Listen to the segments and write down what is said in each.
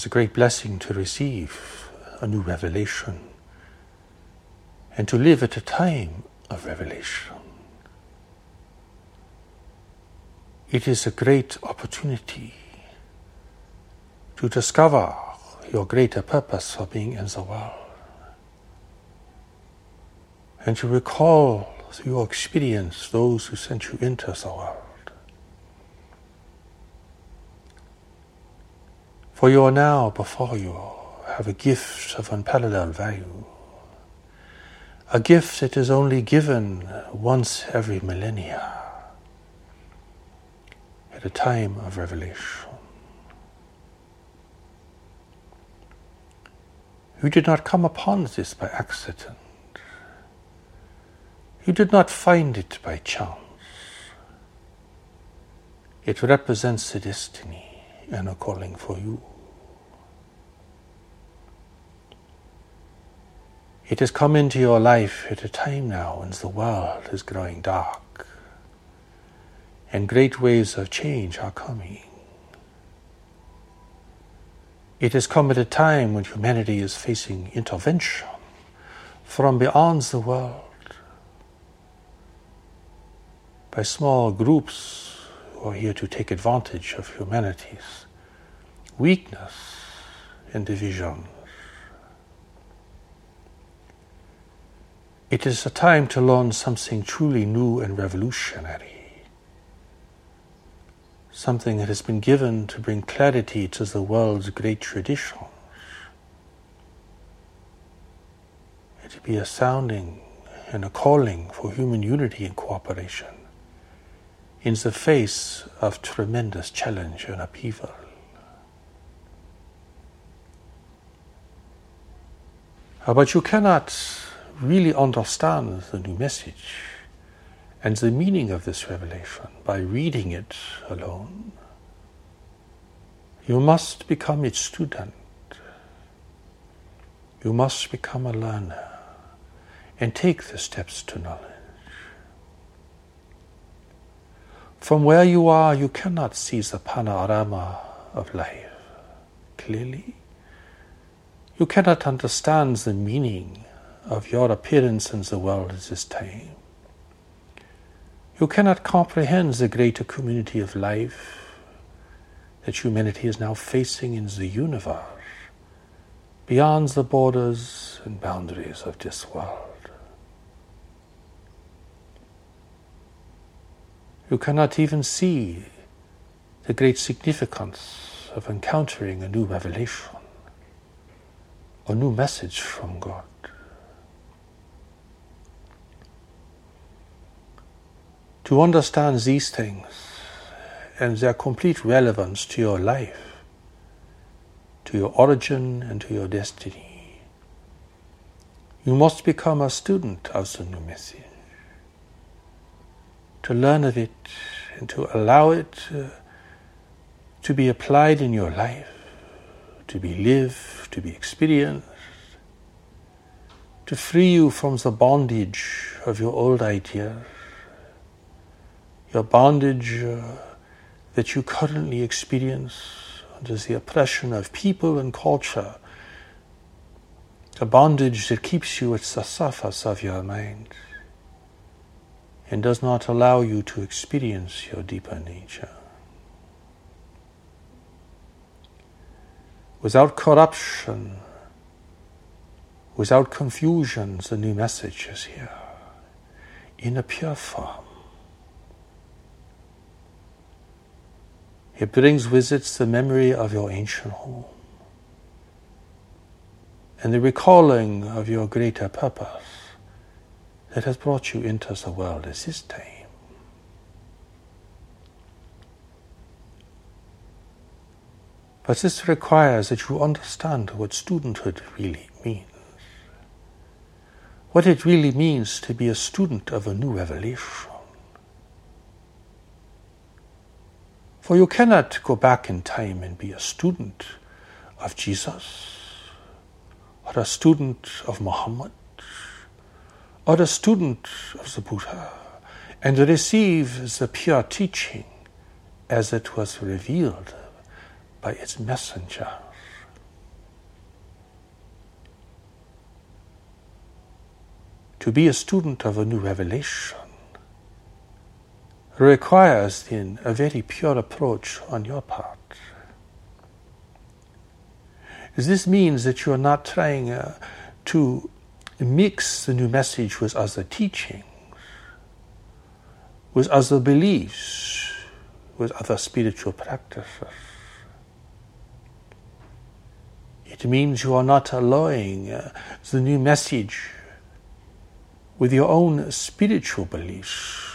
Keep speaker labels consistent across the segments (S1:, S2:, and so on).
S1: Is a great blessing to receive a new revelation and to live at a time of revelation. It is a great opportunity to discover your greater purpose for being in the world and to recall through your experience those who sent you into the world. For you are now before you have a gift of unparalleled value, a gift that is only given once every millennia at a time of revelation. You did not come upon this by accident. You did not find it by chance. It represents a destiny and a calling for you. It has come into your life at a time now when the world is growing dark and great waves of change are coming. It has come at a time when humanity is facing intervention from beyond the world by small groups who are here to take advantage of humanity's weakness and division. It is a time to learn something truly new and revolutionary, something that has been given to bring clarity to the world's great traditions. It be a sounding and a calling for human unity and cooperation in the face of tremendous challenge and upheaval. But you cannot really understand the new message and the meaning of this revelation by reading it alone. You must become its student. You must become a learner and take the steps to knowledge. From where you are, you cannot see the panorama of life clearly. You cannot understand the meaning of your appearance in the world at this time. You cannot comprehend the greater community of life that humanity is now facing in the universe, beyond the borders and boundaries of this world. You cannot even see the great significance of encountering a new revelation, a new message from God. To understand these things and their complete relevance to your life, to your origin and to your destiny, you must become a student of the new message. To learn of it and to allow it uh, to be applied in your life, to be lived, to be experienced, to free you from the bondage of your old ideas, your bondage uh, that you currently experience under the oppression of people and culture, a bondage that keeps you at the surface of your mind and does not allow you to experience your deeper nature. Without corruption, without confusion, the new message is here in a pure form. It brings with it the memory of your ancient home and the recalling of your greater purpose that has brought you into the world at this time. But this requires that you understand what studenthood really means. What it really means to be a student of a new revelation. For you cannot go back in time and be a student of Jesus, or a student of Muhammad, or a student of the Buddha, and receive the pure teaching as it was revealed by its messenger. To be a student of a new revelation requires then a very pure approach on your part. This means that you are not trying uh, to mix the new message with other teachings, with other beliefs, with other spiritual practices. It means you are not allowing uh, the new message with your own spiritual beliefs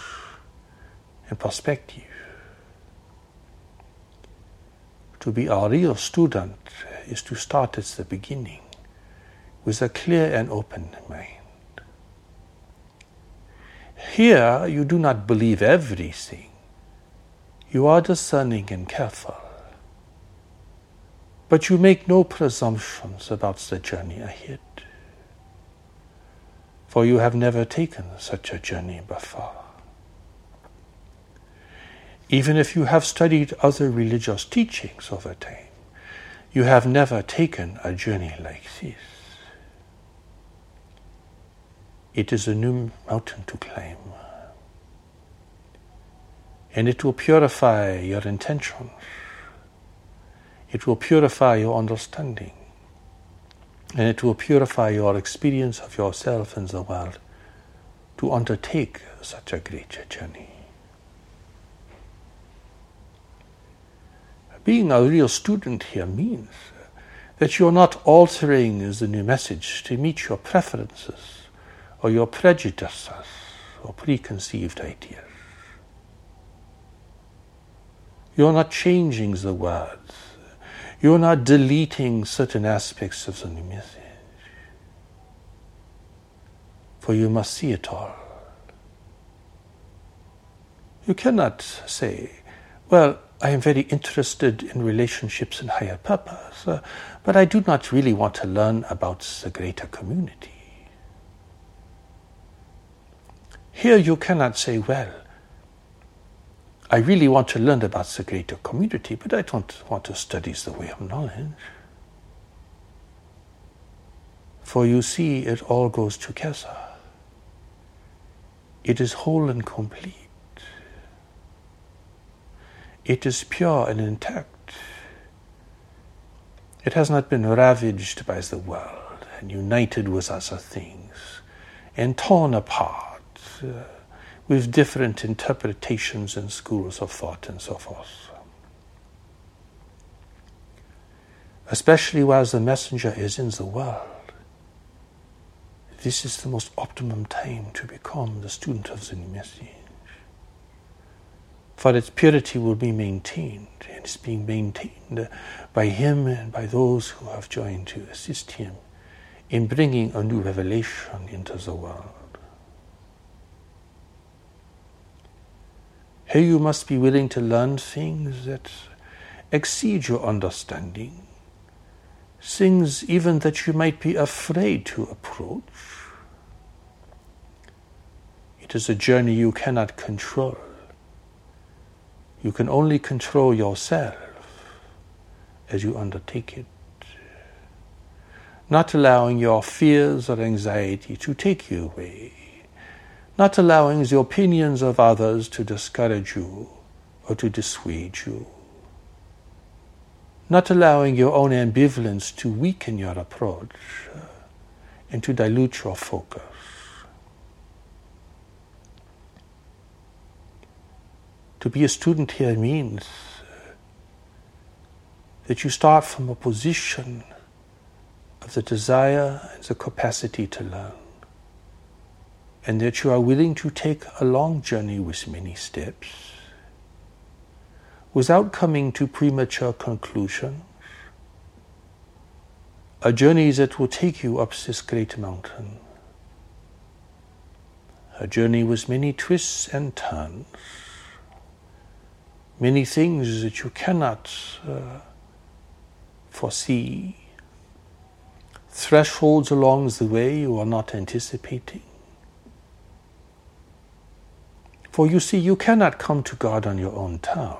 S1: and perspective. To be a real student is to start at the beginning with a clear and open mind. Here, you do not believe everything. You are discerning and careful. But you make no presumptions about the journey ahead. For you have never taken such a journey before. Even if you have studied other religious teachings over time, you have never taken a journey like this. It is a new mountain to climb. And it will purify your intentions. It will purify your understanding. And it will purify your experience of yourself and the world to undertake such a great journey. Being a real student here means that you're not altering the new message to meet your preferences or your prejudices or preconceived ideas. You're not changing the words. You're not deleting certain aspects of the new message. For you must see it all. You cannot say, well, I am very interested in relationships and higher purpose, uh, but I do not really want to learn about the greater community. Here you cannot say, well, I really want to learn about the greater community, but I don't want to study the way of knowledge. For you see, it all goes together. It is whole and complete. It is pure and intact. It has not been ravaged by the world and united with other things and torn apart uh, with different interpretations and schools of thought and so forth. Especially while the messenger is in the world. This is the most optimum time to become the student of the new message for its purity will be maintained, and it's being maintained by him and by those who have joined to assist him in bringing a new revelation into the world. Here you must be willing to learn things that exceed your understanding, things even that you might be afraid to approach. It is a journey you cannot control you can only control yourself as you undertake it. Not allowing your fears or anxiety to take you away. Not allowing the opinions of others to discourage you or to dissuade you. Not allowing your own ambivalence to weaken your approach and to dilute your focus. To be a student here means uh, that you start from a position of the desire and the capacity to learn, and that you are willing to take a long journey with many steps without coming to premature conclusions. A journey that will take you up this great mountain. A journey with many twists and turns many things that you cannot uh, foresee, thresholds along the way you are not anticipating. For you see, you cannot come to God on your own terms.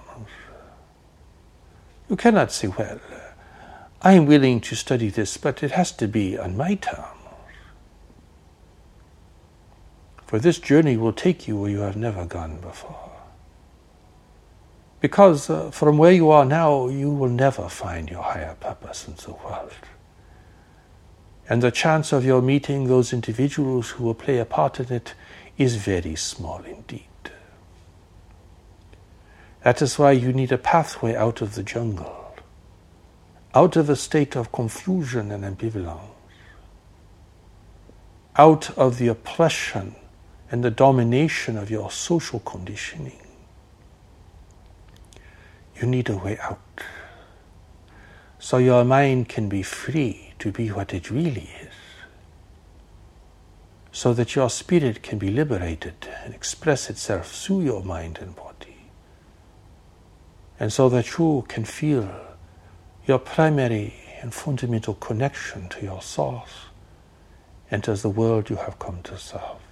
S1: You cannot say, well, I am willing to study this, but it has to be on my terms. For this journey will take you where you have never gone before. Because uh, from where you are now, you will never find your higher purpose in the world. And the chance of your meeting those individuals who will play a part in it is very small indeed. That is why you need a pathway out of the jungle, out of a state of confusion and ambivalence, out of the oppression and the domination of your social conditioning. You need a way out. So your mind can be free to be what it really is. So that your spirit can be liberated and express itself through your mind and body and so that you can feel your primary and fundamental connection to your source and to the world you have come to serve.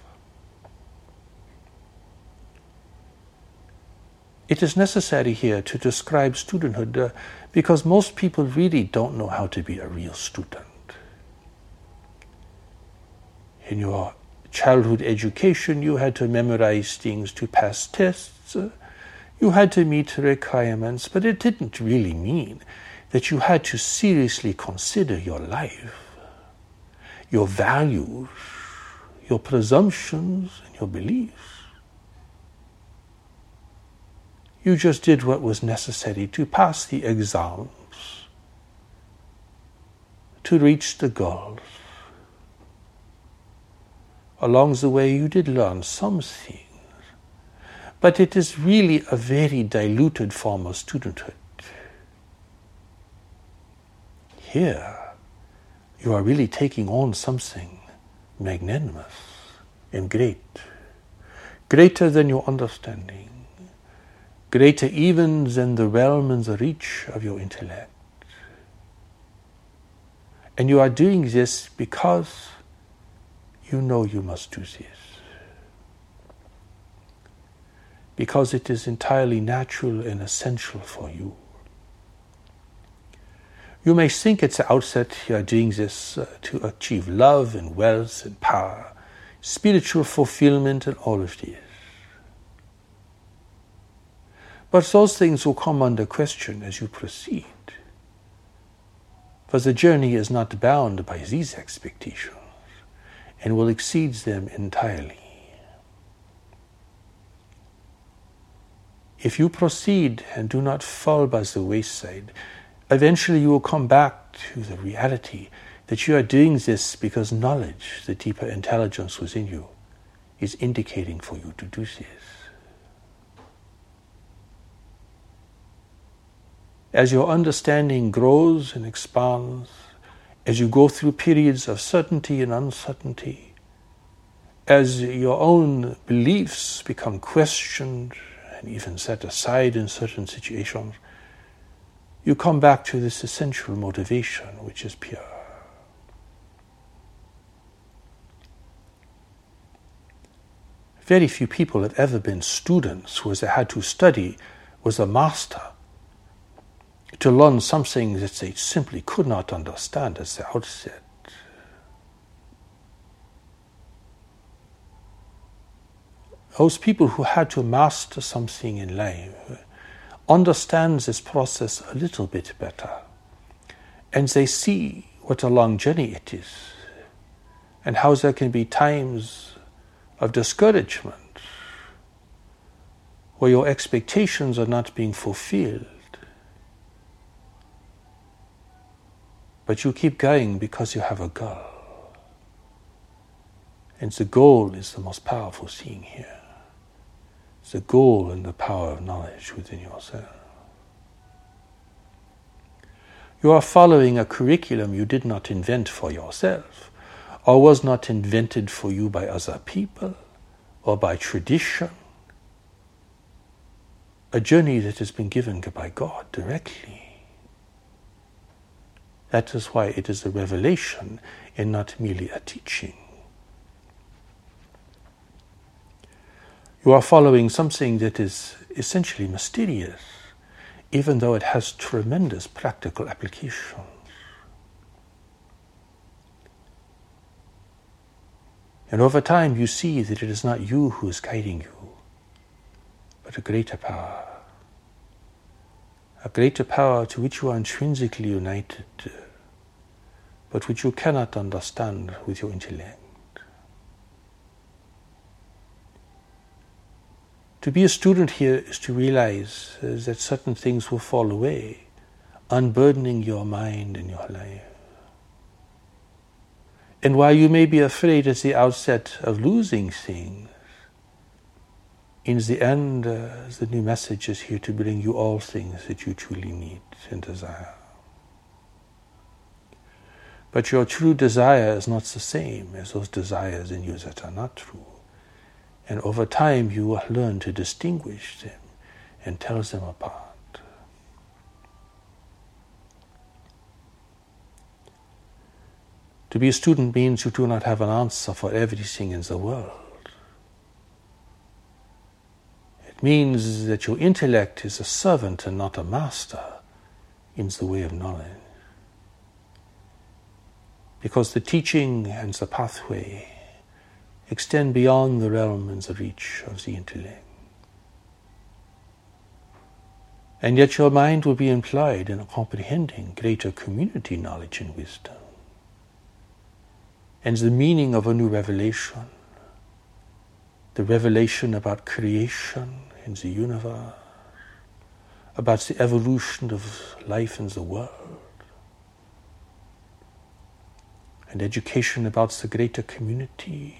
S1: It is necessary here to describe studenthood uh, because most people really don't know how to be a real student. In your childhood education, you had to memorize things to pass tests. Uh, you had to meet requirements, but it didn't really mean that you had to seriously consider your life, your values, your presumptions, and your beliefs. You just did what was necessary to pass the exams, to reach the goals. Along the way, you did learn something but it is really a very diluted form of studenthood. Here, you are really taking on something magnanimous and great, greater than your understanding, greater even than the realm and the reach of your intellect. And you are doing this because you know you must do this because it is entirely natural and essential for you. You may think at the outset you are doing this uh, to achieve love and wealth and power, spiritual fulfillment, and all of this. But those things will come under question as you proceed. For the journey is not bound by these expectations and will exceed them entirely. If you proceed and do not fall by the wayside, eventually you will come back to the reality that you are doing this because knowledge, the deeper intelligence within you, is indicating for you to do this. As your understanding grows and expands, as you go through periods of certainty and uncertainty, as your own beliefs become questioned and even set aside in certain situations, you come back to this essential motivation, which is pure. Very few people have ever been students who they had to study was a master to learn something that they simply could not understand at the outset. those people who had to master something in life understand this process a little bit better and they see what a long journey it is and how there can be times of discouragement where your expectations are not being fulfilled. But you keep going because you have a goal. And the goal is the most powerful thing here It's the goal and the power of knowledge within yourself. You are following a curriculum you did not invent for yourself, or was not invented for you by other people, or by tradition. A journey that has been given by God directly. That is why it is a revelation and not merely a teaching. You are following something that is essentially mysterious, even though it has tremendous practical applications. And over time, you see that it is not you who is guiding you, but a greater power. A greater power to which you are intrinsically united, but which you cannot understand with your intellect. To be a student here is to realize uh, that certain things will fall away, unburdening your mind and your life. And while you may be afraid at the outset of losing things, in the end, uh, the new message is here to bring you all things that you truly need and desire. But your true desire is not the same as those desires in you that are not true. And over time, you will learn to distinguish them and tell them apart. To be a student means you do not have an answer for everything in the world. It means that your intellect is a servant and not a master in the way of knowledge. Because the teaching and the pathway extend beyond the realm and the reach of the intellect. And yet your mind will be employed in comprehending greater community knowledge and wisdom. And the meaning of a new revelation, the revelation about creation in the universe, about the evolution of life in the world, and education about the greater community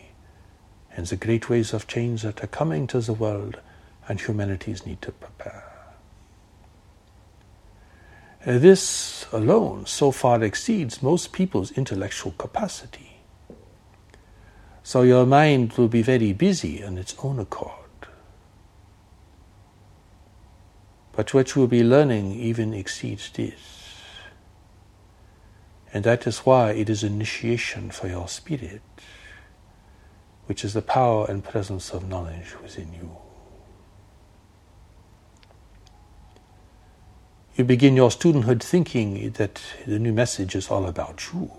S1: and the great ways of change that are coming to the world and humanities need to prepare. Uh, this alone so far exceeds most people's intellectual capacity. So your mind will be very busy on its own accord. But what you will be learning even exceeds this. And that is why it is initiation for your spirit which is the power and presence of knowledge within you. You begin your studenthood thinking that the new message is all about you.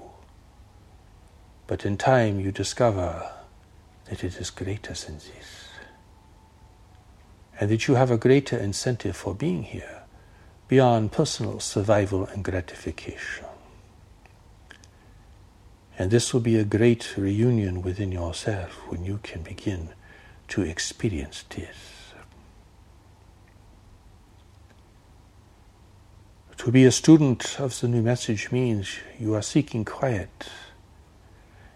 S1: But in time you discover that it is greater than this. And that you have a greater incentive for being here beyond personal survival and gratification. And this will be a great reunion within yourself when you can begin to experience this. To be a student of the new message means you are seeking quiet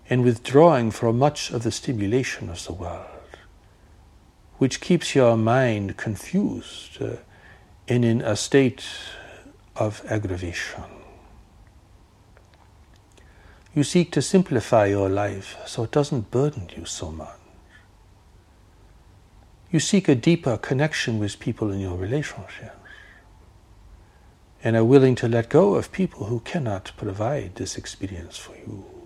S1: and withdrawing from much of the stimulation of the world, which keeps your mind confused uh, and in a state of aggravation. You seek to simplify your life so it doesn't burden you so much. You seek a deeper connection with people in your relationships and are willing to let go of people who cannot provide this experience for you.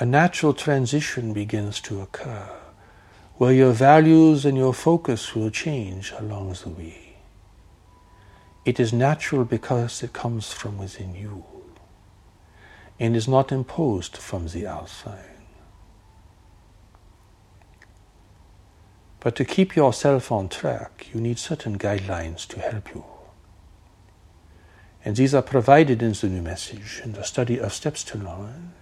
S1: A natural transition begins to occur where your values and your focus will change along the way. It is natural because it comes from within you and is not imposed from the outside. But to keep yourself on track, you need certain guidelines to help you. And these are provided in the new message, in the study of steps to knowledge,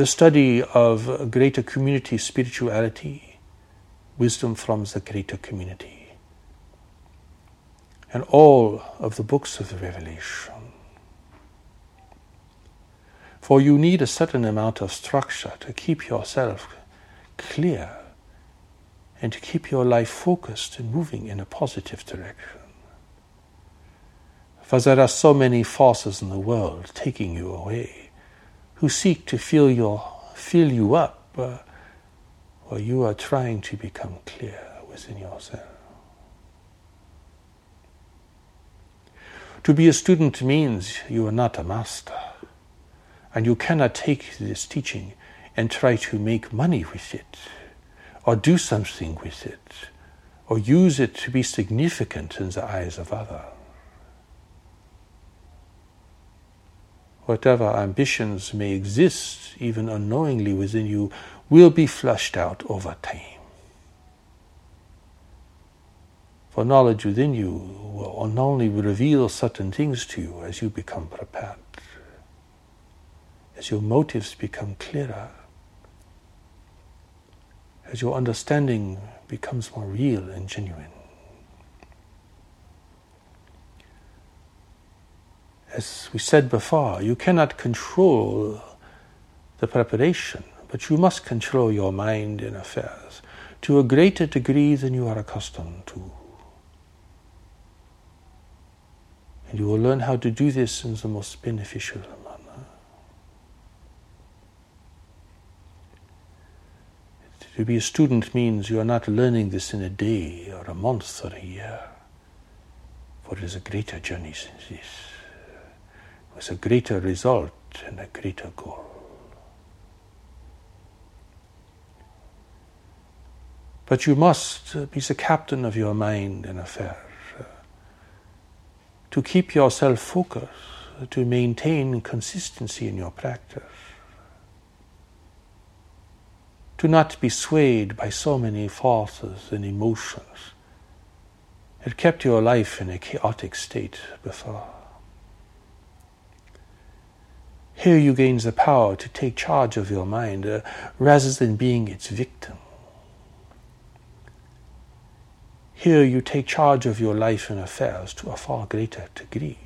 S1: the study of greater community spirituality, wisdom from the greater community and all of the books of the Revelation. For you need a certain amount of structure to keep yourself clear and to keep your life focused and moving in a positive direction. For there are so many forces in the world taking you away who seek to fill, your, fill you up uh, while you are trying to become clear within yourself. To be a student means you are not a master. And you cannot take this teaching and try to make money with it, or do something with it, or use it to be significant in the eyes of others. Whatever ambitions may exist, even unknowingly within you, will be flushed out over time. For knowledge within you will not only reveal certain things to you as you become prepared, as your motives become clearer, as your understanding becomes more real and genuine. As we said before, you cannot control the preparation, but you must control your mind and affairs to a greater degree than you are accustomed to. And you will learn how to do this in the most beneficial manner. To be a student means you are not learning this in a day or a month or a year, for it is a greater journey than this, with a greater result and a greater goal. But you must be the captain of your mind and affairs uh, to keep yourself focused, to maintain consistency in your practice, to not be swayed by so many forces and emotions. It kept your life in a chaotic state before. Here you gain the power to take charge of your mind uh, rather than being its victim. Here you take charge of your life and affairs to a far greater degree,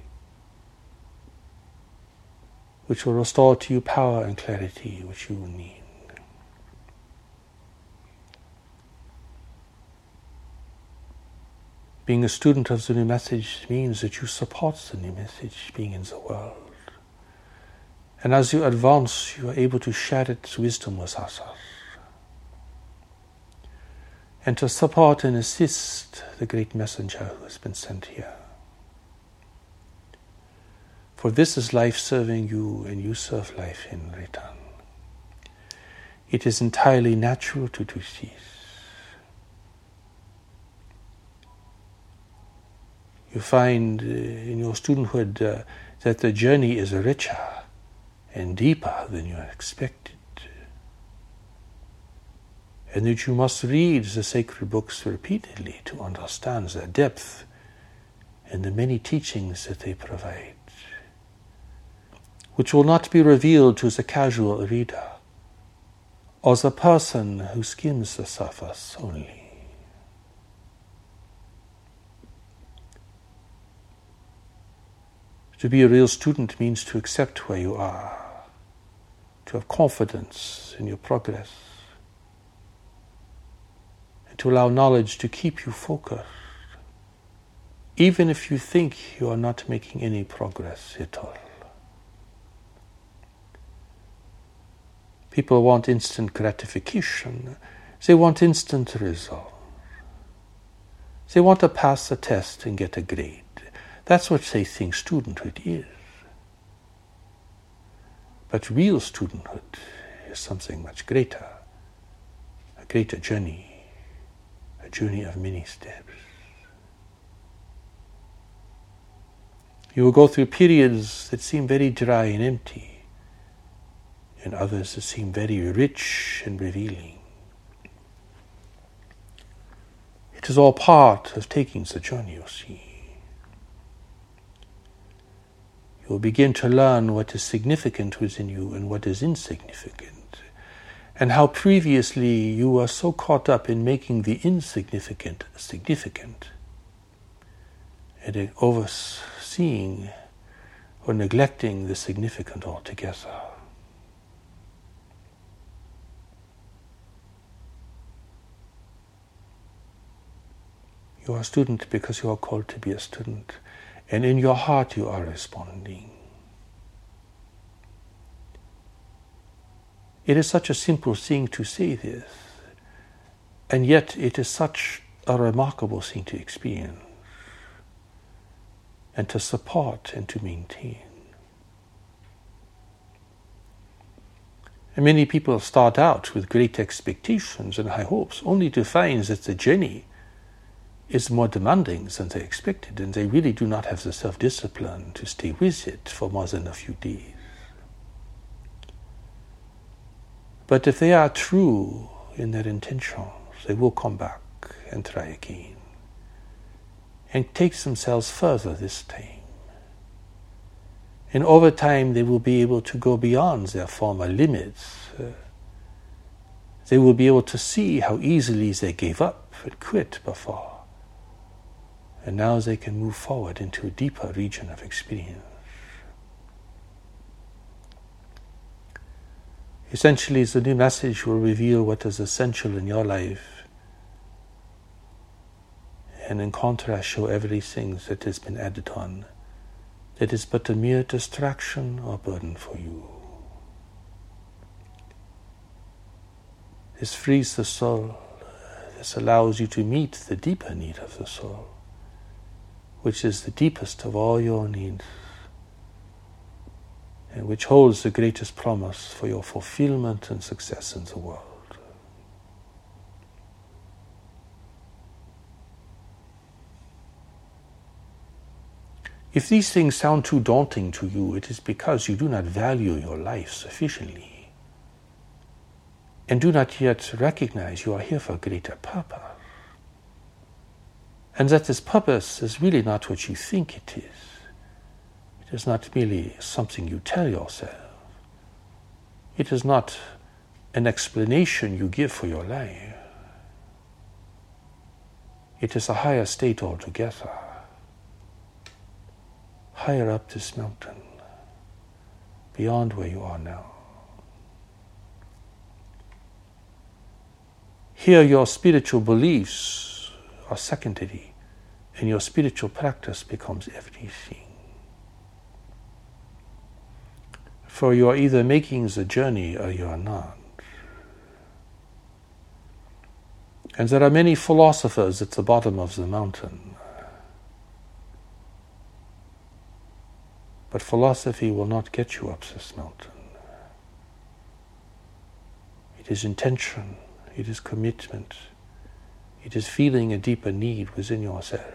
S1: which will restore to you power and clarity which you need. Being a student of the new message means that you support the new message being in the world. And as you advance, you are able to share its wisdom with others and to support and assist the great messenger who has been sent here. For this is life serving you, and you serve life in return. It is entirely natural to do this. You find uh, in your studenthood uh, that the journey is richer and deeper than you expected and that you must read the sacred books repeatedly to understand their depth and the many teachings that they provide, which will not be revealed to the casual reader or the person who skims the surface only. To be a real student means to accept where you are, to have confidence in your progress and to allow knowledge to keep you focused, even if you think you are not making any progress at all. People want instant gratification. They want instant results. They want to pass the test and get a grade. That's what they think studenthood is. But real studenthood is something much greater, a greater journey a journey of many steps. You will go through periods that seem very dry and empty, and others that seem very rich and revealing. It is all part of taking the journey, you see. You will begin to learn what is significant within you and what is insignificant. And how previously you were so caught up in making the insignificant significant. And overseeing or neglecting the significant altogether. You are a student because you are called to be a student, and in your heart you are responding. It is such a simple thing to say this, and yet it is such a remarkable thing to experience and to support and to maintain. And many people start out with great expectations and high hopes, only to find that the journey is more demanding than they expected, and they really do not have the self discipline to stay with it for more than a few days. But if they are true in their intentions, they will come back and try again and take themselves further this time. And over time, they will be able to go beyond their former limits. Uh, they will be able to see how easily they gave up and quit before. And now they can move forward into a deeper region of experience. Essentially, the new message will reveal what is essential in your life and in contrast show everything that has been added on that is but a mere distraction or burden for you. This frees the soul, this allows you to meet the deeper need of the soul which is the deepest of all your needs and which holds the greatest promise for your fulfillment and success in the world. If these things sound too daunting to you, it is because you do not value your life sufficiently and do not yet recognize you are here for a greater purpose and that this purpose is really not what you think it is. It is not merely something you tell yourself. It is not an explanation you give for your life. It is a higher state altogether, higher up this mountain, beyond where you are now. Here, your spiritual beliefs are secondary, and your spiritual practice becomes everything. For you are either making the journey or you are not. And there are many philosophers at the bottom of the mountain. But philosophy will not get you up this mountain. It is intention, it is commitment, it is feeling a deeper need within yourself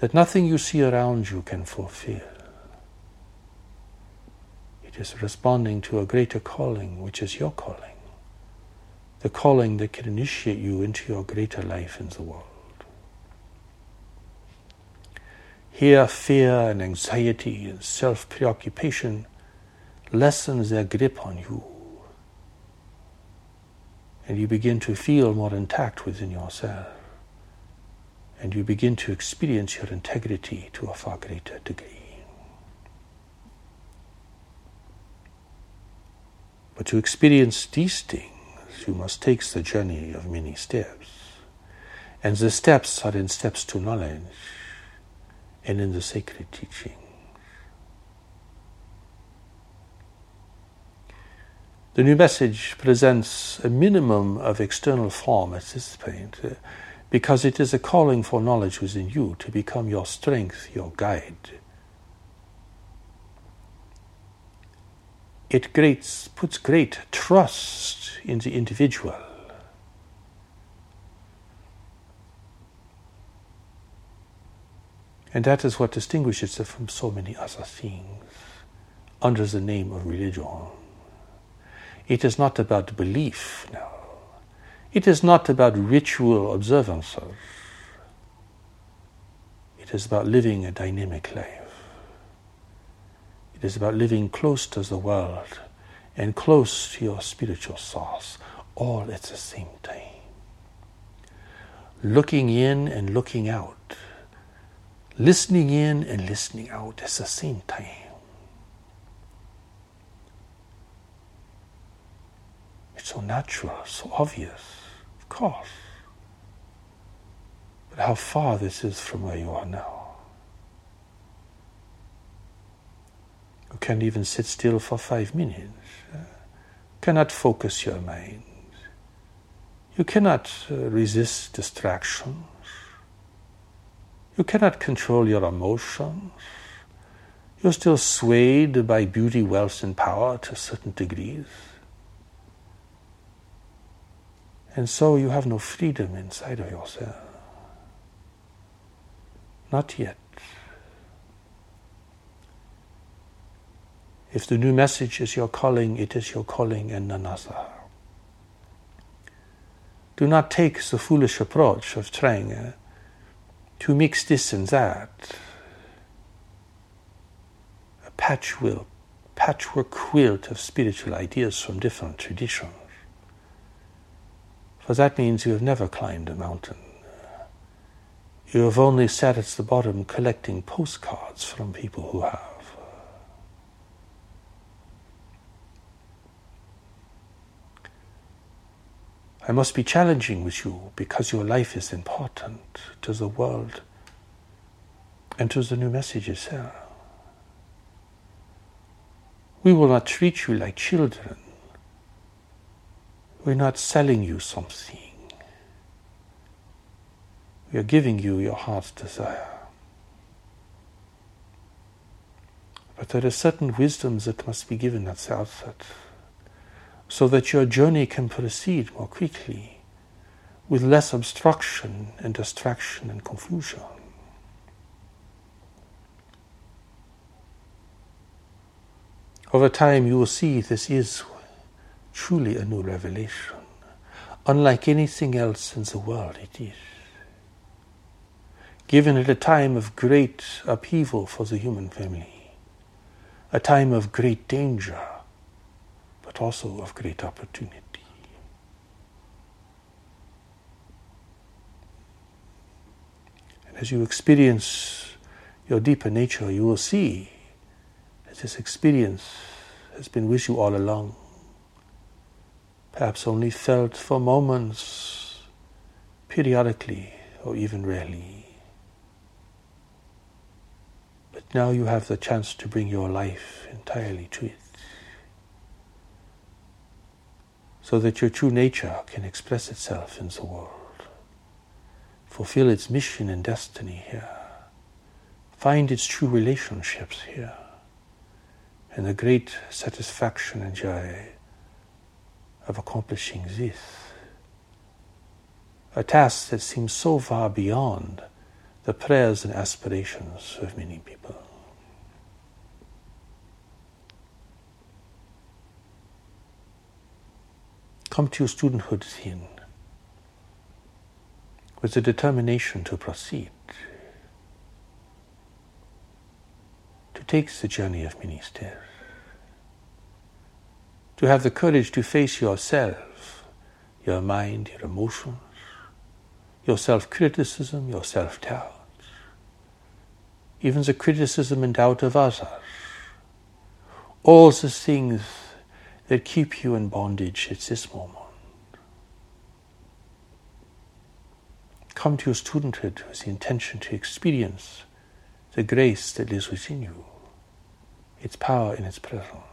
S1: that nothing you see around you can fulfill. It is responding to a greater calling, which is your calling, the calling that can initiate you into your greater life in the world. Here, fear and anxiety and self preoccupation lessens their grip on you and you begin to feel more intact within yourself. And you begin to experience your integrity to a far greater degree. But to experience these things, you must take the journey of many steps. And the steps are in steps to knowledge and in the sacred teaching. The new message presents a minimum of external form at this point uh, because it is a calling for knowledge within you to become your strength, your guide. It great, puts great trust in the individual. And that is what distinguishes it from so many other things under the name of religion. It is not about belief now. It is not about ritual observances. It is about living a dynamic life. It is about living close to the world and close to your spiritual source, all at the same time. Looking in and looking out. Listening in and listening out at the same time. So natural, so obvious, of course. But how far this is from where you are now. You can't even sit still for five minutes. Uh, cannot focus your mind. You cannot uh, resist distractions. You cannot control your emotions. You're still swayed by beauty, wealth, and power to certain degrees. And so you have no freedom inside of yourself. Not yet. If the new message is your calling, it is your calling and none other. Do not take the foolish approach of trying uh, to mix this and that. A patchwork, patchwork quilt of spiritual ideas from different traditions. For that means you have never climbed a mountain. You have only sat at the bottom collecting postcards from people who have. I must be challenging with you because your life is important to the world and to the new message itself. We will not treat you like children. We're not selling you something. We are giving you your heart's desire. But there are certain wisdoms that must be given at the outset so that your journey can proceed more quickly with less obstruction and distraction and confusion. Over time, you will see this is truly a new revelation. Unlike anything else in the world, it is. Given at a time of great upheaval for the human family, a time of great danger but also of great opportunity. And as you experience your deeper nature, you will see that this experience has been with you all along, perhaps only felt for moments, periodically, or even rarely. But now you have the chance to bring your life entirely to it. so that your true nature can express itself in the world, fulfill its mission and destiny here, find its true relationships here, and the great satisfaction and joy of accomplishing this. A task that seems so far beyond the prayers and aspirations of many people. come to your studenthood scene with the determination to proceed, to take the journey of many stairs, to have the courage to face yourself, your mind, your emotions, your self criticism, your self doubt, even the criticism and doubt of others, all the things that keep you in bondage at this moment. Come to your studenthood with the intention to experience the grace that lives within you, its power in its presence.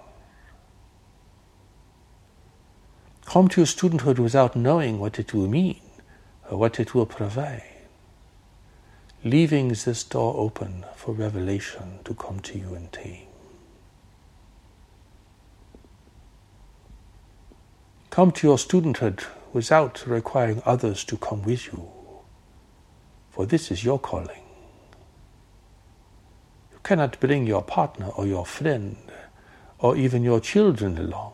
S1: Come to your studenthood without knowing what it will mean or what it will provide, leaving this door open for revelation to come to you in time. Come to your studenthood without requiring others to come with you, for this is your calling. You cannot bring your partner or your friend or even your children along,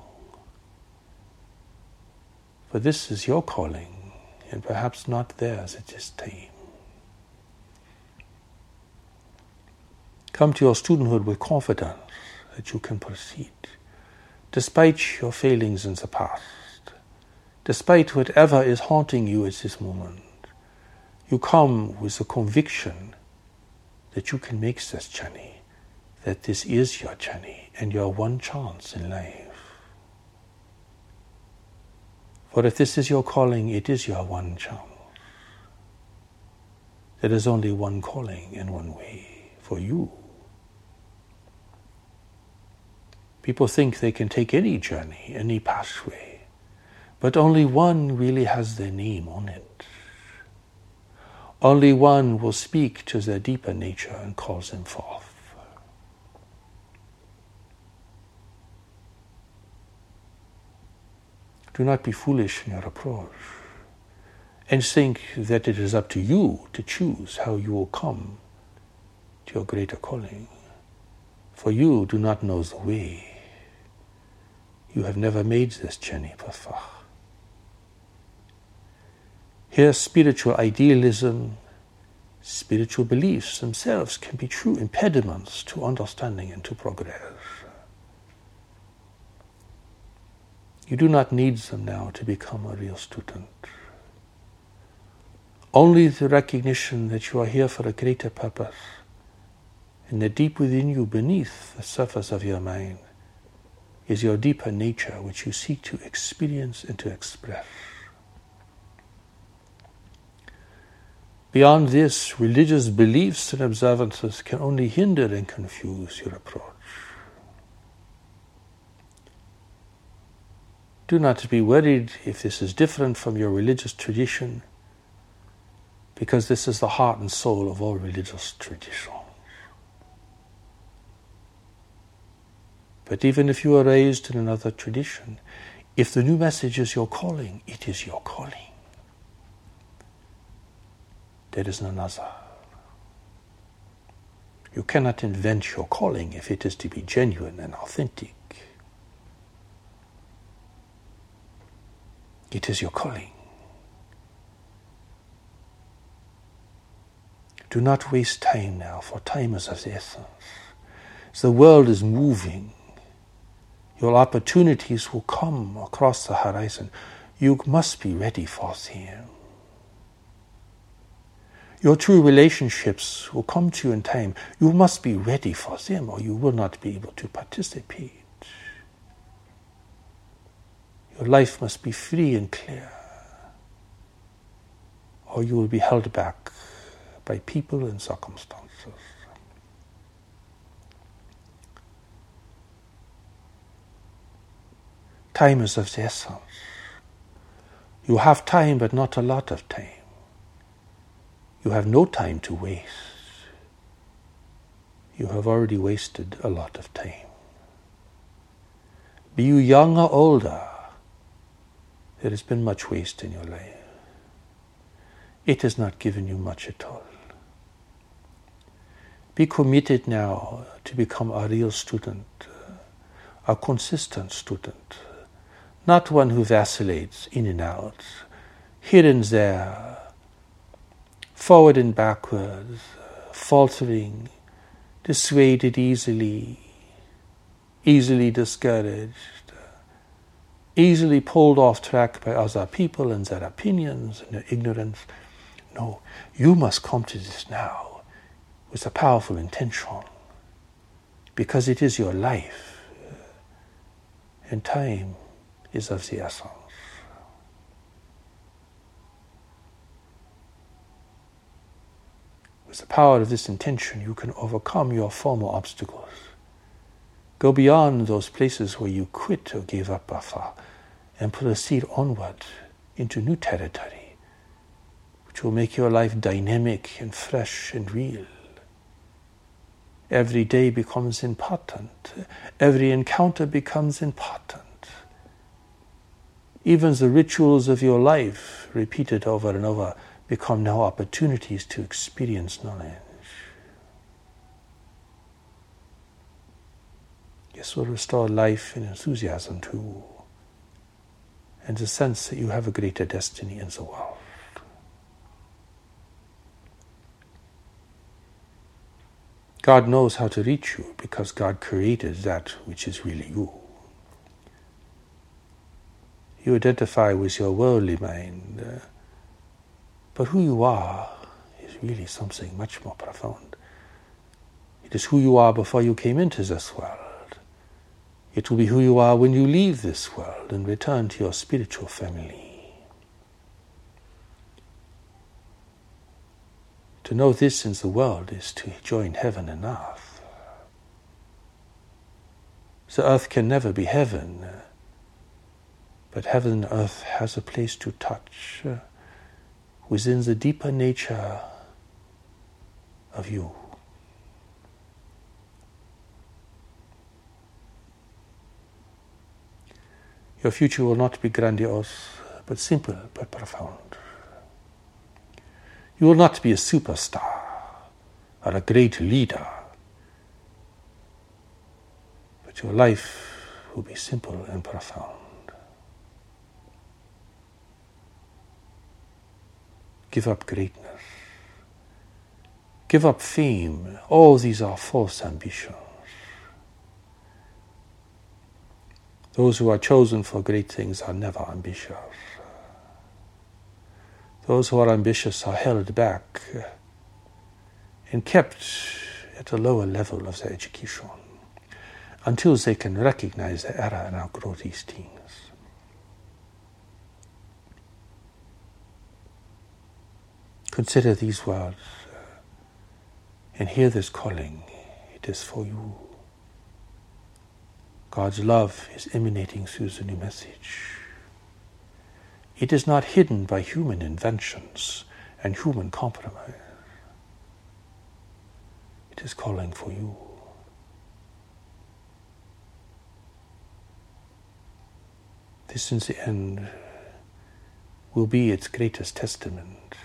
S1: for this is your calling and perhaps not theirs at this time. Come to your studenthood with confidence that you can proceed, despite your failings in the past despite whatever is haunting you at this moment, you come with the conviction that you can make this journey, that this is your journey and your one chance in life. For if this is your calling, it is your one chance. There is only one calling and one way for you. People think they can take any journey, any pathway but only one really has their name on it. Only one will speak to their deeper nature and calls them forth. Do not be foolish in your approach and think that it is up to you to choose how you will come to your greater calling. For you do not know the way. You have never made this journey before. Here, spiritual idealism, spiritual beliefs themselves can be true impediments to understanding and to progress. You do not need them now to become a real student. Only the recognition that you are here for a greater purpose, and that deep within you, beneath the surface of your mind, is your deeper nature which you seek to experience and to express. Beyond this, religious beliefs and observances can only hinder and confuse your approach. Do not be worried if this is different from your religious tradition, because this is the heart and soul of all religious traditions. But even if you are raised in another tradition, if the new message is your calling, it is your calling. There is none other. You cannot invent your calling if it is to be genuine and authentic. It is your calling. Do not waste time now, for time is of the essence. As the world is moving, your opportunities will come across the horizon. You must be ready for them. Your true relationships will come to you in time. You must be ready for them or you will not be able to participate. Your life must be free and clear or you will be held back by people and circumstances. Time is of the essence. You have time, but not a lot of time. You have no time to waste. You have already wasted a lot of time. Be you young or older, there has been much waste in your life. It has not given you much at all. Be committed now to become a real student, a consistent student, not one who vacillates in and out, here and there, forward and backwards, faltering, dissuaded easily, easily discouraged, easily pulled off track by other people and their opinions and their ignorance. No, you must come to this now with a powerful intention because it is your life uh, and time is of the essence. With the power of this intention, you can overcome your former obstacles. Go beyond those places where you quit or gave up afar and proceed onward into new territory, which will make your life dynamic and fresh and real. Every day becomes important, every encounter becomes important. Even the rituals of your life, repeated over and over, become now opportunities to experience knowledge. This will restore life and enthusiasm to you, and the sense that you have a greater destiny in the world. God knows how to reach you because God created that which is really you. You identify with your worldly mind. Uh, but who you are is really something much more profound. It is who you are before you came into this world. It will be who you are when you leave this world and return to your spiritual family. To know this in the world is to join heaven and earth. The earth can never be heaven, but heaven and earth has a place to touch uh, within the deeper nature of you. Your future will not be grandiose, but simple, but profound. You will not be a superstar or a great leader, but your life will be simple and profound. Give up greatness. Give up fame. All these are false ambitions. Those who are chosen for great things are never ambitious. Those who are ambitious are held back and kept at a lower level of their education until they can recognize the error and outgrow these things. Consider these words and hear this calling. It is for you. God's love is emanating through the new message. It is not hidden by human inventions and human compromise. It is calling for you. This, in the end, will be its greatest testament.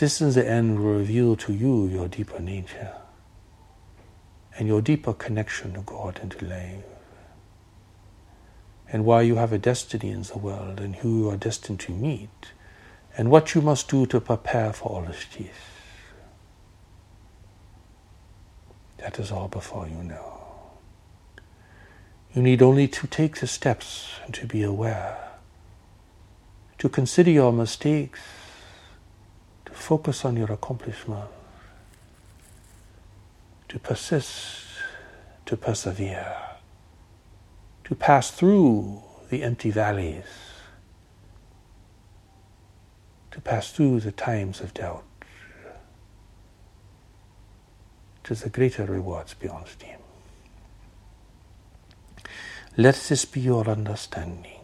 S1: This, in the end, will reveal to you your deeper nature and your deeper connection to God and to life and why you have a destiny in the world and who you are destined to meet and what you must do to prepare for all of this. That is all before you now. You need only to take the steps and to be aware, to consider your mistakes, to focus on your accomplishments, to persist, to persevere to pass through the empty valleys, to pass through the times of doubt to the greater rewards beyond esteem. Let this be your understanding.